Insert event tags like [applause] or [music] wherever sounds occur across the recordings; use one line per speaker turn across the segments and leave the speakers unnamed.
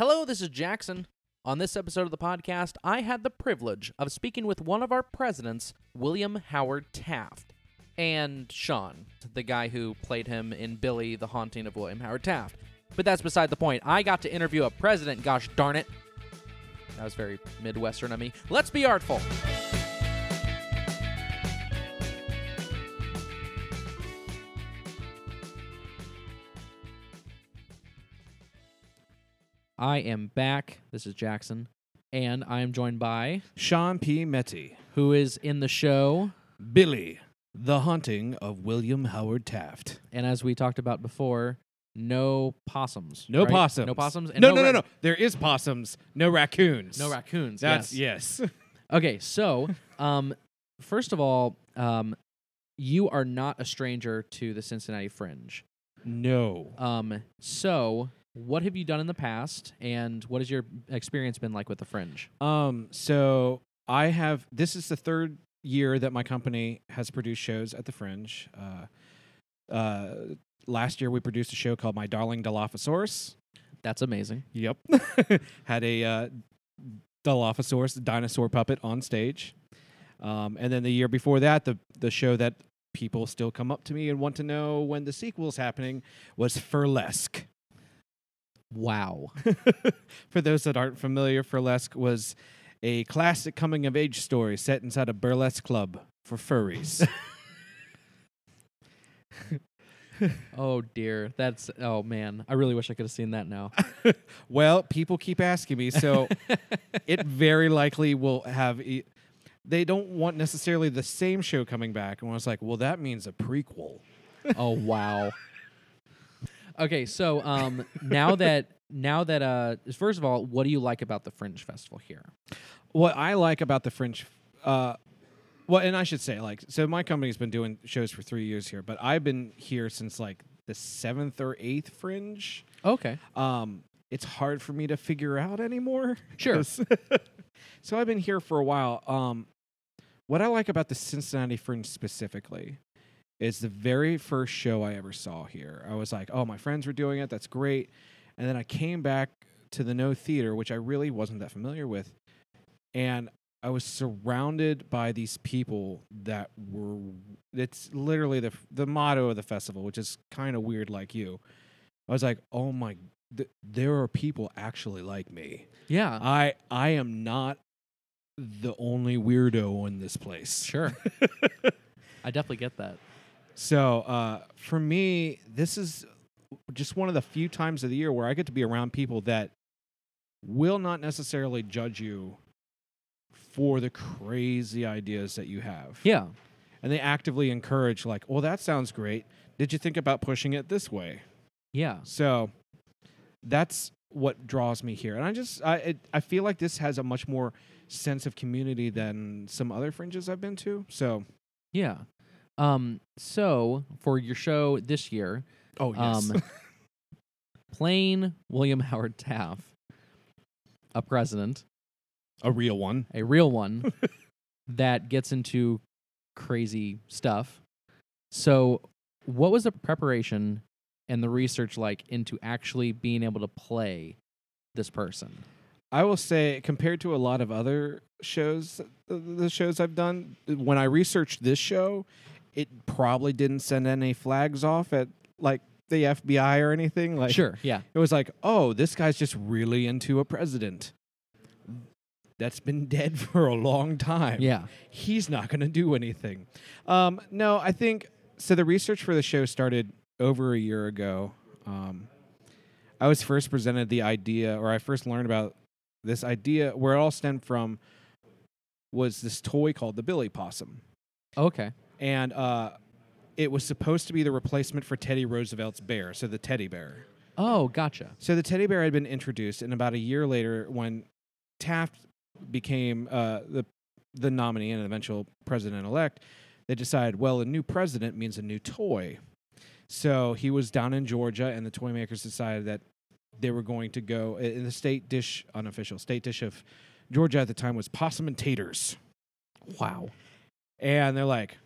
Hello, this is Jackson. On this episode of the podcast, I had the privilege of speaking with one of our presidents, William Howard Taft, and Sean, the guy who played him in Billy, the Haunting of William Howard Taft. But that's beside the point. I got to interview a president, gosh darn it. That was very Midwestern of me. Let's be artful. I am back. This is Jackson. And I am joined by
Sean P. Mette.
who is in the show.
Billy, The Haunting of William Howard Taft.
And as we talked about before, no possums.
No
right?
possums.
No possums. and
No, no, no,
ra-
no. There is possums. No raccoons.
No raccoons.
That's
yes.
yes. [laughs]
Okay, so um, first of all, um, you are not a stranger to the Cincinnati Fringe.
no.
Um, so what have you done in the past, and what has your experience been like with the Fringe?
Um. So I have. This is the third year that my company has produced shows at the Fringe. Uh, uh, last year we produced a show called My Darling Dilophosaurus.
That's amazing.
Yep. [laughs] Had a uh, Dilophosaurus dinosaur puppet on stage. Um, and then the year before that, the the show that people still come up to me and want to know when the sequel's happening was Furlesque.
Wow. [laughs]
For those that aren't familiar, Furlesque was a classic coming of age story set inside a burlesque club for furries. [laughs]
oh dear. That's oh man. I really wish I could have seen that now. [laughs]
well, people keep asking me, so it very likely will have. E- they don't want necessarily the same show coming back, and I was like, well, that means a prequel.
oh wow. Okay, so um, now that now that uh, first of all, what do you like about the Fringe Festival here?
What I like about the Fringe, uh, well, and I should say, like, so my company's been doing shows for three years here, but I've been here since like the seventh or eighth Fringe.
Okay.
Um, it's hard for me to figure out anymore.
Sure. [laughs]
so I've been here for a while. Um, what I like about the Cincinnati Fringe specifically is the very first show I ever saw here. I was like, oh, my friends were doing it. That's great. And then I came back to the Know Theater, which I really wasn't that familiar with. And I was surrounded by these people that were, it's literally the, the motto of the festival, which is kind of weird like you. I was like, oh my, th- there are people actually like me.
Yeah.
I I am not the only weirdo in this place.
Sure. [laughs] I definitely get that.
So uh, for me, this is just one of the few times of the year where I get to be around people that will not necessarily judge you for the crazy ideas that you have.
Yeah.
And they actively encourage, like, well, that sounds great. Did you think about pushing it this way?
Yeah.
So that's what draws me here, and I just I it, I feel like this has a much more sense of community than some other fringes I've been to. So
Yeah. Um so for your show this year,
oh
um [laughs] playing William Howard Taft, a president,
a real one.
a real one [laughs] that gets into crazy stuff. So, what was the preparation and the research like into actually being able to play this person?
I will say, compared to a lot of other shows, the- the shows I've done, when I researched this show, it probably didn't send any flags off at like the FBI or anything. Like,
Sure, yeah.
It was like, oh, this guy's just really into a president that's been dead [laughs] for a long time.
Yeah.
He's not going to do anything. Um, no, I think so. The research for the show started over a year ago. Um, I was first presented the idea, or I first learned about this idea, where it all stemmed from was this toy called the Billy Possum.
Okay.
And uh, it was supposed to be the replacement for Teddy Roosevelt's bear, so the teddy bear.
Oh, gotcha.
So the teddy bear had been introduced, and about a year later, when Taft became uh, the the nominee and eventual president elect, they decided, well, a new president means a new toy. So he was down in Georgia, and the toy makers decided that they were going to go in the state dish, unofficial state dish of Georgia at the time was possum and taters,
Wow.
and they're like,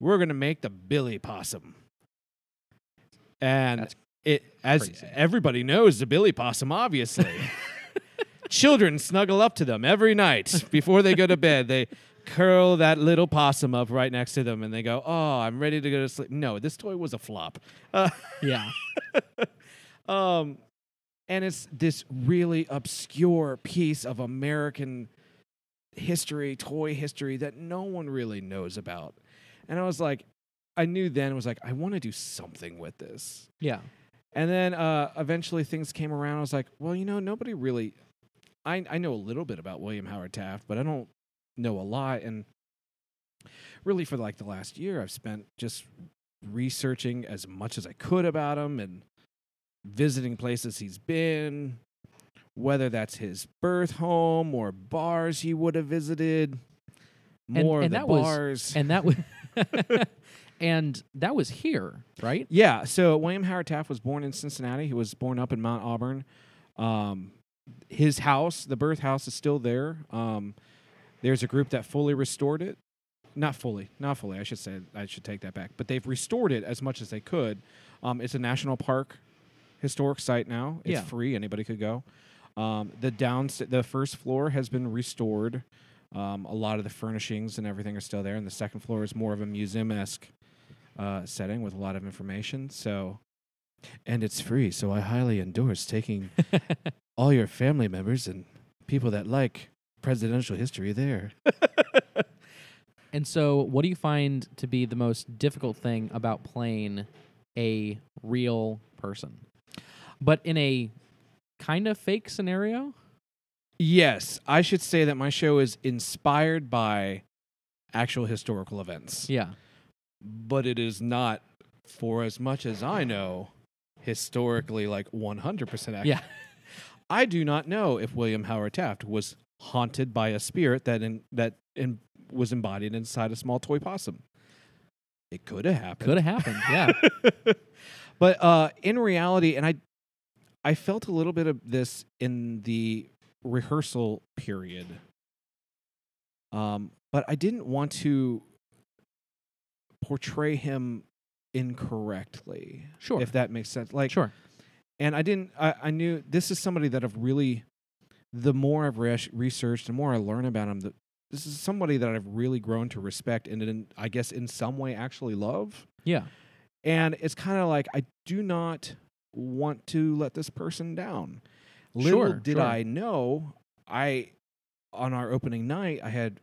we're gonna make the Billy Possum. And
That's
it as
Crazy.
everybody knows the Billy Possum, obviously. [laughs] Children snuggle up to them every night before they go to bed. They curl that little possum up right next to them and they go, Oh, I'm ready to go to sleep. No, this toy was a flop. Uh,
Yeah. [laughs]
um, and it's this really obscure piece of American history, toy history that no one really knows about. And I was like, I knew then was like, I want to do something with this.
Yeah.
And then uh, eventually things came around. I was like, well, you know, nobody really. I I know a little bit about William Howard Taft, but I don't know a lot. And really, for like the last year, I've spent just researching as much as I could about him and visiting places he's been, whether that's his birth home or bars he would have visited.
And-
More
and
the
that was-
bars.
And that was [laughs] [laughs] and that was here, right?
Yeah. So William Howard Taft was born in Cincinnati. He was born up in Mount Auburn. Um, his house, the birth house, is still there. Um, there's a group that fully restored it. Not fully, not fully. I should say. I should take that back. But they've restored it as much as they could. Um, it's a national park, historic site now. It's
Yeah.
free. Anybody could go. Um, the down, the first floor has been restored. Um, a lot of the furnishings and everything are still there, and the second floor is more of a museum esque uh, setting with a lot of information. So, and it's free. So I highly endorse taking [laughs] all your family members and people that like presidential history there. [laughs]
And so, what do you find to be the most difficult thing about playing a real person, but in a kind of fake scenario?
Yes, I should say that my show is inspired by actual historical events,
Yeah.
but it is not, for as much as I know, historically like 100% accurate.
Yeah. [laughs]
I do not know if William Howard Taft was haunted by a spirit that in, that in, was embodied inside a small toy possum. It could have happened.
Could have happened. Yeah. [laughs]
but uh, in reality, and I, I felt a little bit of this in the rehearsal period. Um, but I didn't want to portray him incorrectly.
Sure.
if that makes sense. Like,
sure.
and I didn't. I, I knew this is somebody that I've really. The more I've res- researched, the more I learn about him. The, this is somebody that I've really grown to respect, and in, I guess in some way actually love.
Yeah.
And it's kind of like I do not want to let this person down. Little
Sure,
did
sure.
I know, I on our opening night, I had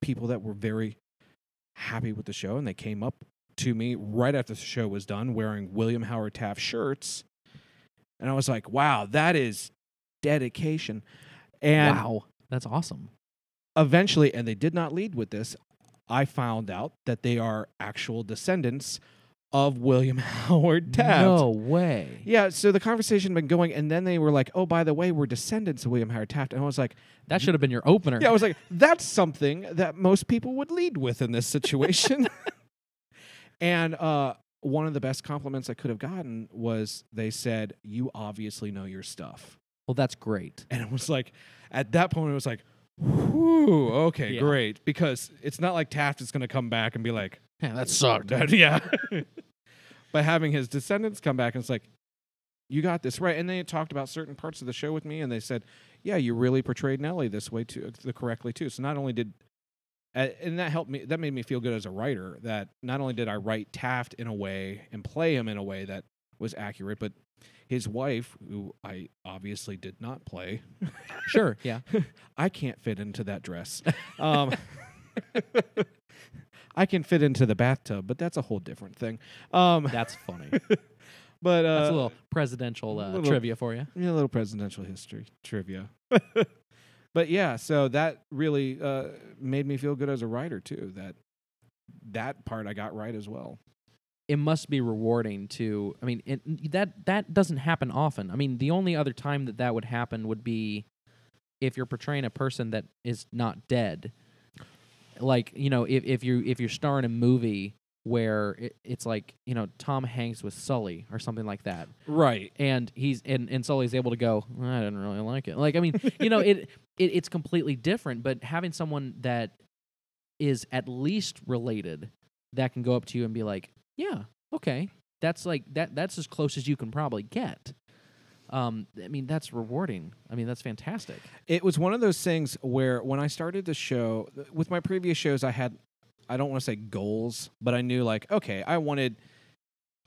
people that were very happy with the show, and they came up to me right after the show was done wearing William Howard Taft shirts, and I was like, "Wow, that is dedication." And
wow. That's awesome.
eventually, and they did not lead with this, I found out that they are actual descendants of William [laughs] Howard Taft.
No way.
Yeah, so the conversation had been going, and then they were like, "Oh, by the way, we're descendants of William Howard Taft," and I was like,
That should have been your opener.
"Yeah," I was like, "That's something that most people would lead with in this situation." [laughs] and uh, one of the best compliments I could have gotten was they said, "You obviously know your stuff,"
well, that's great.
and it was like, at that point, it was like, "Whew, okay,
Yeah.
great," because it's not like Taft is going to come back and be like,
Yeah, that sucked.
That- [laughs] yeah. but having his descendants come back and it's like, you got this right. And they talked about certain parts of the show with me, and they said, yeah, you really portrayed Nellie this way too, the correctly too. So not only did, and that helped me. That made me feel good as a writer. That not only did I write Taft in a way and play him in a way that was accurate, but his wife, who I obviously did not play,
Sure. Yeah. [laughs]
I can't fit into that dress. Um, [laughs] I can fit into the bathtub, but that's a whole different thing. Um, [laughs]
That's funny.
but uh,
That's a little presidential uh,
little-
trivia for you.
yeah, a little presidential history trivia. [laughs] but yeah, so that really uh, made me feel good as a writer too. That that part I got right as well.
It must be rewarding to. I mean, it, that that doesn't happen often. I mean, the only other time that that would happen would be if you're portraying a person that is not dead. Like you know, if if you if you're starring a movie where it, it's like you know Tom Hanks with Sully or something like that,
Right.
and he's and, and Sully's able to go, I didn't really like it. Like I mean, you know, it, [laughs] it it's completely different. But having someone that is at least related that can go up to you and be like, yeah, okay, that's like that that's as close as you can probably get. Um, I mean, that's rewarding. I mean, that's fantastic.
It was one of those things where when I started the show, with my previous shows, I had, I don't want to say goals, but I knew like, okay, I wanted,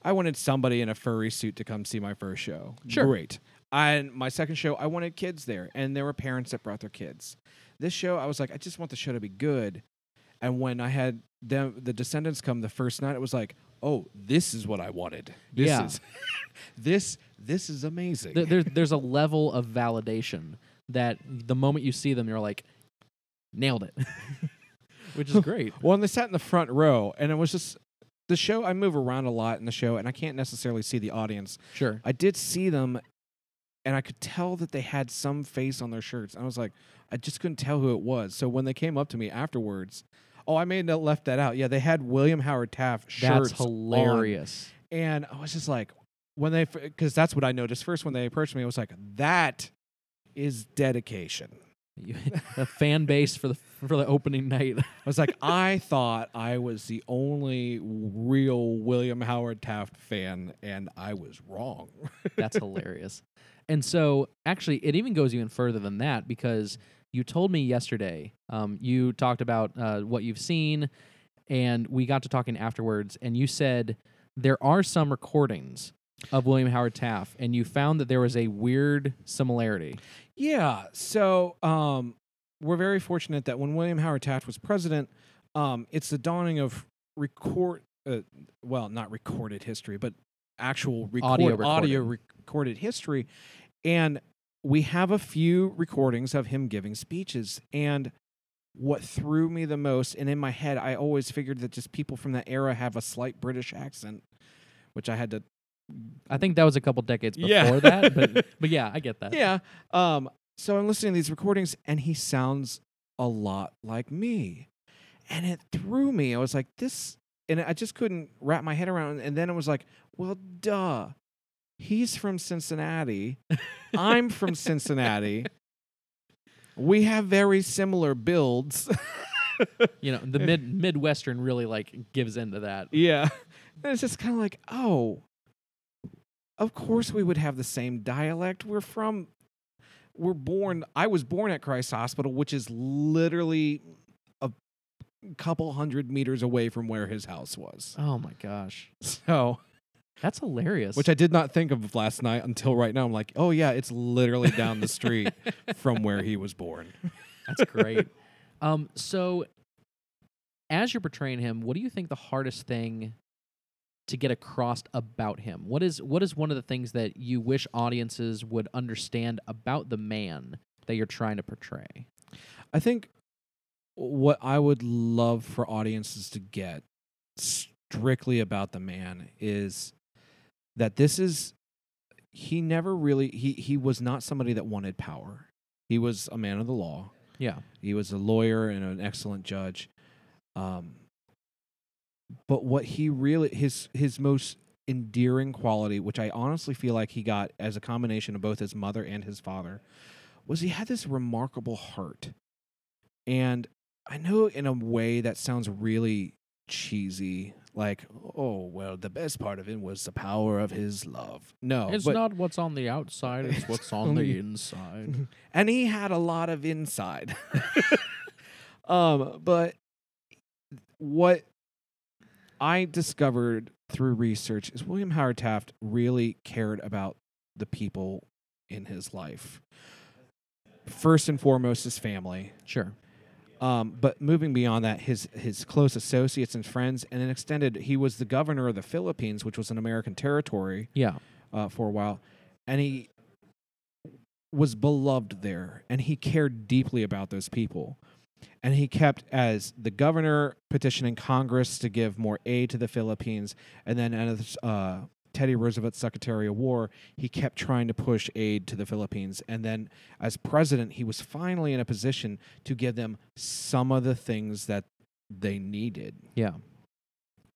I wanted somebody in a furry suit to come see my first show.
Sure.
Great. And my second show, I wanted kids there, and there were parents that brought their kids. This show, I was like, I just want the show to be good. And when I had them, the Descendants come the first night, it was like, oh, this is what I wanted. This
Yeah.
is, [laughs] this, this is amazing.
There, there, there's a level of validation that the moment you see them, you're like, nailed it, [laughs] which is great. [laughs]
Well, and they sat in the front row, and it was just the show. I move around a lot in the show, and I can't necessarily see the audience.
Sure.
I did see them, and I could tell that they had some face on their shirts. I was like, I just couldn't tell who it was. So when they came up to me afterwards, oh, I may have left that out. Yeah, they had William Howard Taft shirts.
That's
on.
hilarious.
and I was just like, when they, because that's what I noticed first when they approached me. I was like, that is dedication.
A fan base for the for the opening night. [laughs]
I was like, I thought I was the only real William Howard Taft fan, and I was wrong. [laughs]
That's hilarious. And so, actually, it even goes even further than that because you told me yesterday. Um, you talked about uh, what you've seen, and we got to talking afterwards. And you said there are some recordings of William Howard Taft, and you found that there was a weird similarity.
yeah. So um, we're very fortunate that when William Howard Taft was president, um, it's the dawning of record, uh, well, not recorded history, but actual record,
Audio
audio recorded history. And we have a few recordings of him giving speeches. And what threw me the most, and in my head, I always figured that just people from that era have a slight British accent, which I had to
I think that was a couple decades [laughs] before
Yeah.
that, but but yeah, I get that.
yeah. Um, so I'm listening to these recordings, and he sounds a lot like me, and it threw me. I was like, this, and I just couldn't wrap my head around. And then it was like, well, duh, he's from Cincinnati, [laughs] I'm from Cincinnati. We have very similar builds. [laughs]
You know, the mid [laughs] Midwestern really like gives into that.
yeah. And it's just kind of like, oh, of course we would have the same dialect. We're from, we're born, I was born at Christ Hospital, which is literally a couple hundred meters away from where his house was.
Oh my gosh,
So,
that's hilarious.
which I did not think of last night until right now. I'm like, oh, yeah, it's literally down the street [laughs] from where he was born.
That's great. um, so as you're portraying him, what do you think the hardest thing to get across about him? What is what is one of the things that you wish audiences would understand about the man that you're trying to portray?
I think what I would love for audiences to get strictly about the man is that this is he never really he he was not somebody that wanted power. He was a man of the law.
Yeah.
He was a lawyer and an excellent judge. Um, but what he really his his most endearing quality, which I honestly feel like he got as a combination of both his mother and his father, was he had this remarkable heart. And I know in a way that sounds really cheesy, like, oh well, the best part of it was the power of his love. No,
it's
but-
not what's on the outside, it's [laughs] what's on the inside. [laughs]
and he had a lot of inside. [laughs] um, but what I discovered through research is William Howard Taft really cared about the people in his life. First and foremost, his family.
Sure.
Um, but moving beyond that, his his close associates and friends, and then extended. He was the governor of the Philippines, which was an American territory
Yeah.
uh, for a while, and he was beloved there, and he cared deeply about those people. And he kept, as the governor, petitioning Congress to give more aid to the Philippines, and then as uh, Teddy Roosevelt's Secretary of War, he kept trying to push aid to the Philippines. And then, as president, he was finally in a position to give them some of the things that they needed.
Yeah.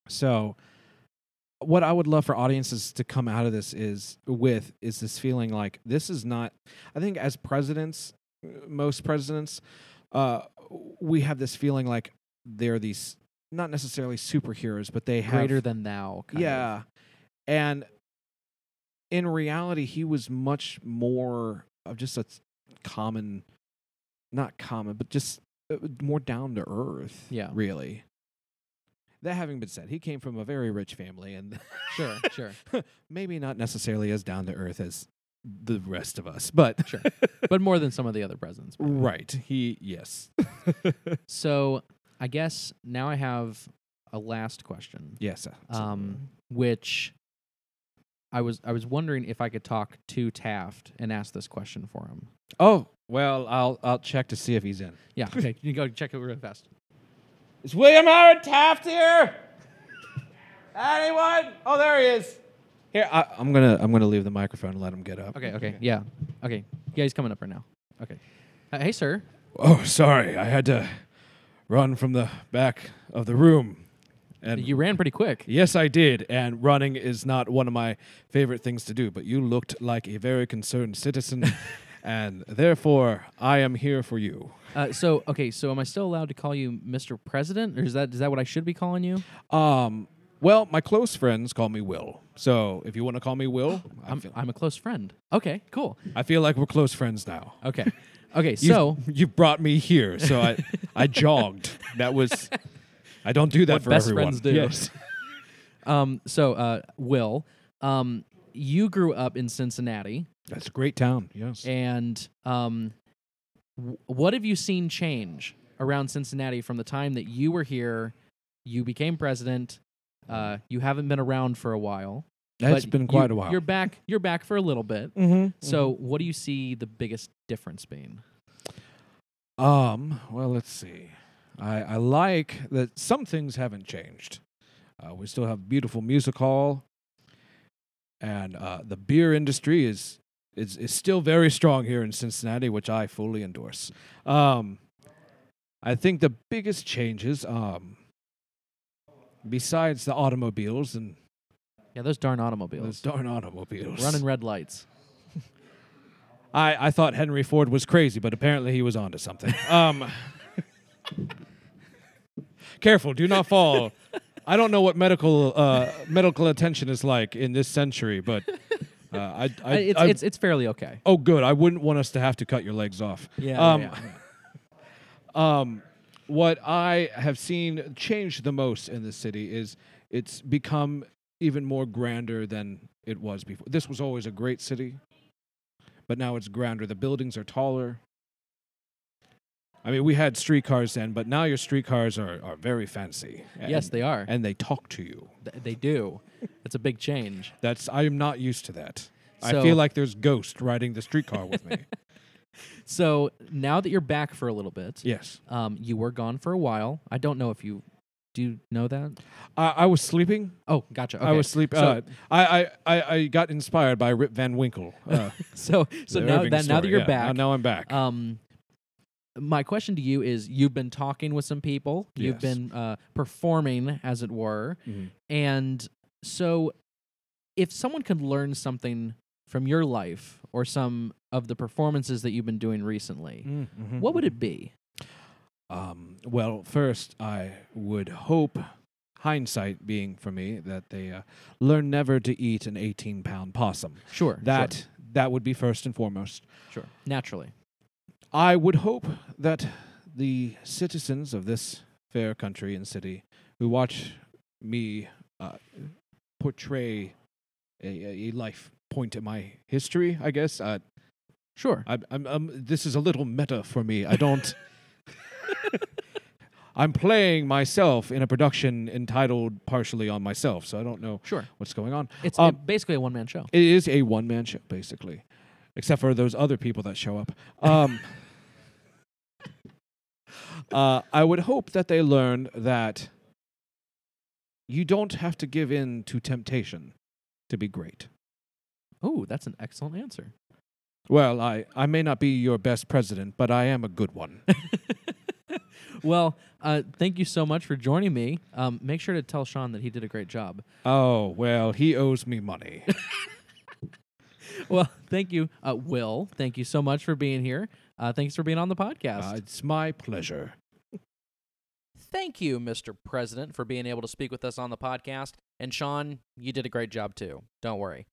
So, what I would love for audiences to come out of this is with is this feeling like this is not. I think as presidents, most presidents, uh, we have this feeling like they're these not necessarily superheroes, but they have
Greater than thou. kind of.
And in reality, he was much more of just a common, not common, but just uh, more down to earth.
Yeah.
really. That having been said, he came from a very rich family, and
Sure, [laughs] sure.
maybe not necessarily as down to earth as the rest of us, but
Sure. But more than some of the other presidents. maybe.
right. He yes, [laughs]
So I guess now I have a last question.
yes.
Um, which I was I was wondering if I could talk to Taft and ask this question for him.
oh well, I'll I'll check to see if he's in.
Yeah. Okay. [laughs] You go check it real fast.
Is William Howard Taft here? Anyone? Oh, there he is. Here, I, I'm gonna I'm gonna leave the microphone and let him get up.
Okay. Okay. Yeah. Okay. Yeah, he's coming up right now. Okay. Uh, hey, sir.
Oh, sorry, I had to run from the back of the room. And
You ran pretty quick.
yes, I did. And running is not one of my favorite things to do. But you looked like a very concerned citizen, [laughs] and therefore I am here for you.
Uh, so okay. So am I still allowed to call you Mr. President, or is that is that what I should be calling you?
Um. Well, my close friends call me Will. So if you want to call me Will, [gasps]
I'm
feel,
I'm a close friend. Okay. Cool.
I feel like we're close friends now.
Okay. Okay. [laughs]
You,
So
you brought me here, so I I jogged. That was [laughs] I don't do that
What
for
best
everyone.
friends do.
Yes. [laughs] [laughs]
um so uh Will um you grew up in Cincinnati
That's a great town. Yes.
and um w- what have you seen change around Cincinnati from the time that you were here you became president uh you haven't been around for a while
That's
but
been
you-
quite a while.
you're back you're back for a little bit
mm-hmm.
so what do you see the biggest difference being
um, well, let's see. I I like that some things haven't changed. Uh, we still have beautiful music hall, and uh, the beer industry is is is still very strong here in Cincinnati, which I fully endorse. Um, I think the biggest changes, um, besides the automobiles and
yeah those darn automobiles, those
darn automobiles,
running red lights [laughs]
I, I thought Henry Ford was crazy, but apparently he was onto something. Um, [laughs] careful, do not fall. I don't know what medical uh, medical attention is like in this century, but uh, I, [laughs] I,
it's,
I-
it's it's fairly okay
oh good. I wouldn't want us to have to cut your legs off.
yeah,
Um,
yeah, yeah. [laughs]
Um, what I have seen change the most in the city is it's become even more grander than it was before. This was always a great city, but now it's grander. The buildings are taller. I mean, we had streetcars then, but now your streetcars are, are very fancy.
yes they are
and they talk to you.
Th- they do. It's a big change.
That's I am not used to that. I feel like there's ghost riding the streetcar with me. [laughs]
So now that you're back for a little bit,
Yes,
um, you were gone for a while. I don't know if you do you know that.
I, I was sleeping.
Oh, gotcha. Okay.
I was sleep.
So-
uh, I, I, I, I got inspired by Rip Van Winkle. Uh, [laughs]
so so now
Irving
that now that you're
yeah.
back,
Now, now I'm back.
um, my question to you is: You've been talking with some people. You've
Yes.
been uh, performing, as it were,
Mhm.
and so if someone could learn something from your life or some of the performances that you've been doing recently,
Mm, mhm,
what would it be?
Um, well, first, I would hope, hindsight being for me, that they uh, learn never to eat an 18 pound possum.
Sure.
That that would be first and foremost.
sure. sure. Naturally.
I would hope that the citizens of this fair country and city who watch me uh, portray a, a- life point in my history, I guess. Uh,
Sure.
I, I'm, um, this is a little meta for me. I don't. [laughs] I'm playing myself in a production entitled partially on myself, so I don't know
Sure.
what's going on.
It's
Um,
basically a one man show.
It is a one man show, basically, except for those other people that show up. Um, [laughs] uh, I would hope that they learn that you don't have to give in to temptation to be great.
Oh, that's an excellent answer.
Well, I, I may not be your best president, but I am a good one. [laughs]
well, uh, thank you so much for joining me. Um, make sure to tell Sean that he did a great job.
oh, well, he owes me money. [laughs]
Well, [laughs] thank you, uh, Will. Thank you so much for being here. Uh, thanks for being on the podcast.
Uh, it's my pleasure.
thank you, Mr. President, for being able to speak with us on the podcast. And Sean, you did a great job too. Don't worry.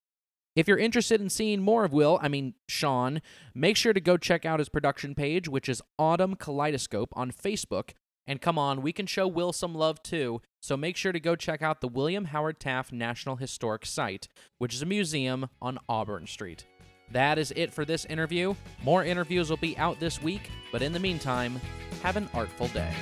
If you're interested in seeing more of Will, I mean Sean, make sure to go check out his production page, which is Autumn Kaleidoscope on Facebook. And come on, we can show Will some love too. So make sure to go check out the William Howard Taft National Historic Site, which is a museum on Auburn Street. That is it for this interview. More interviews will be out this week, but in the meantime, have an artful day.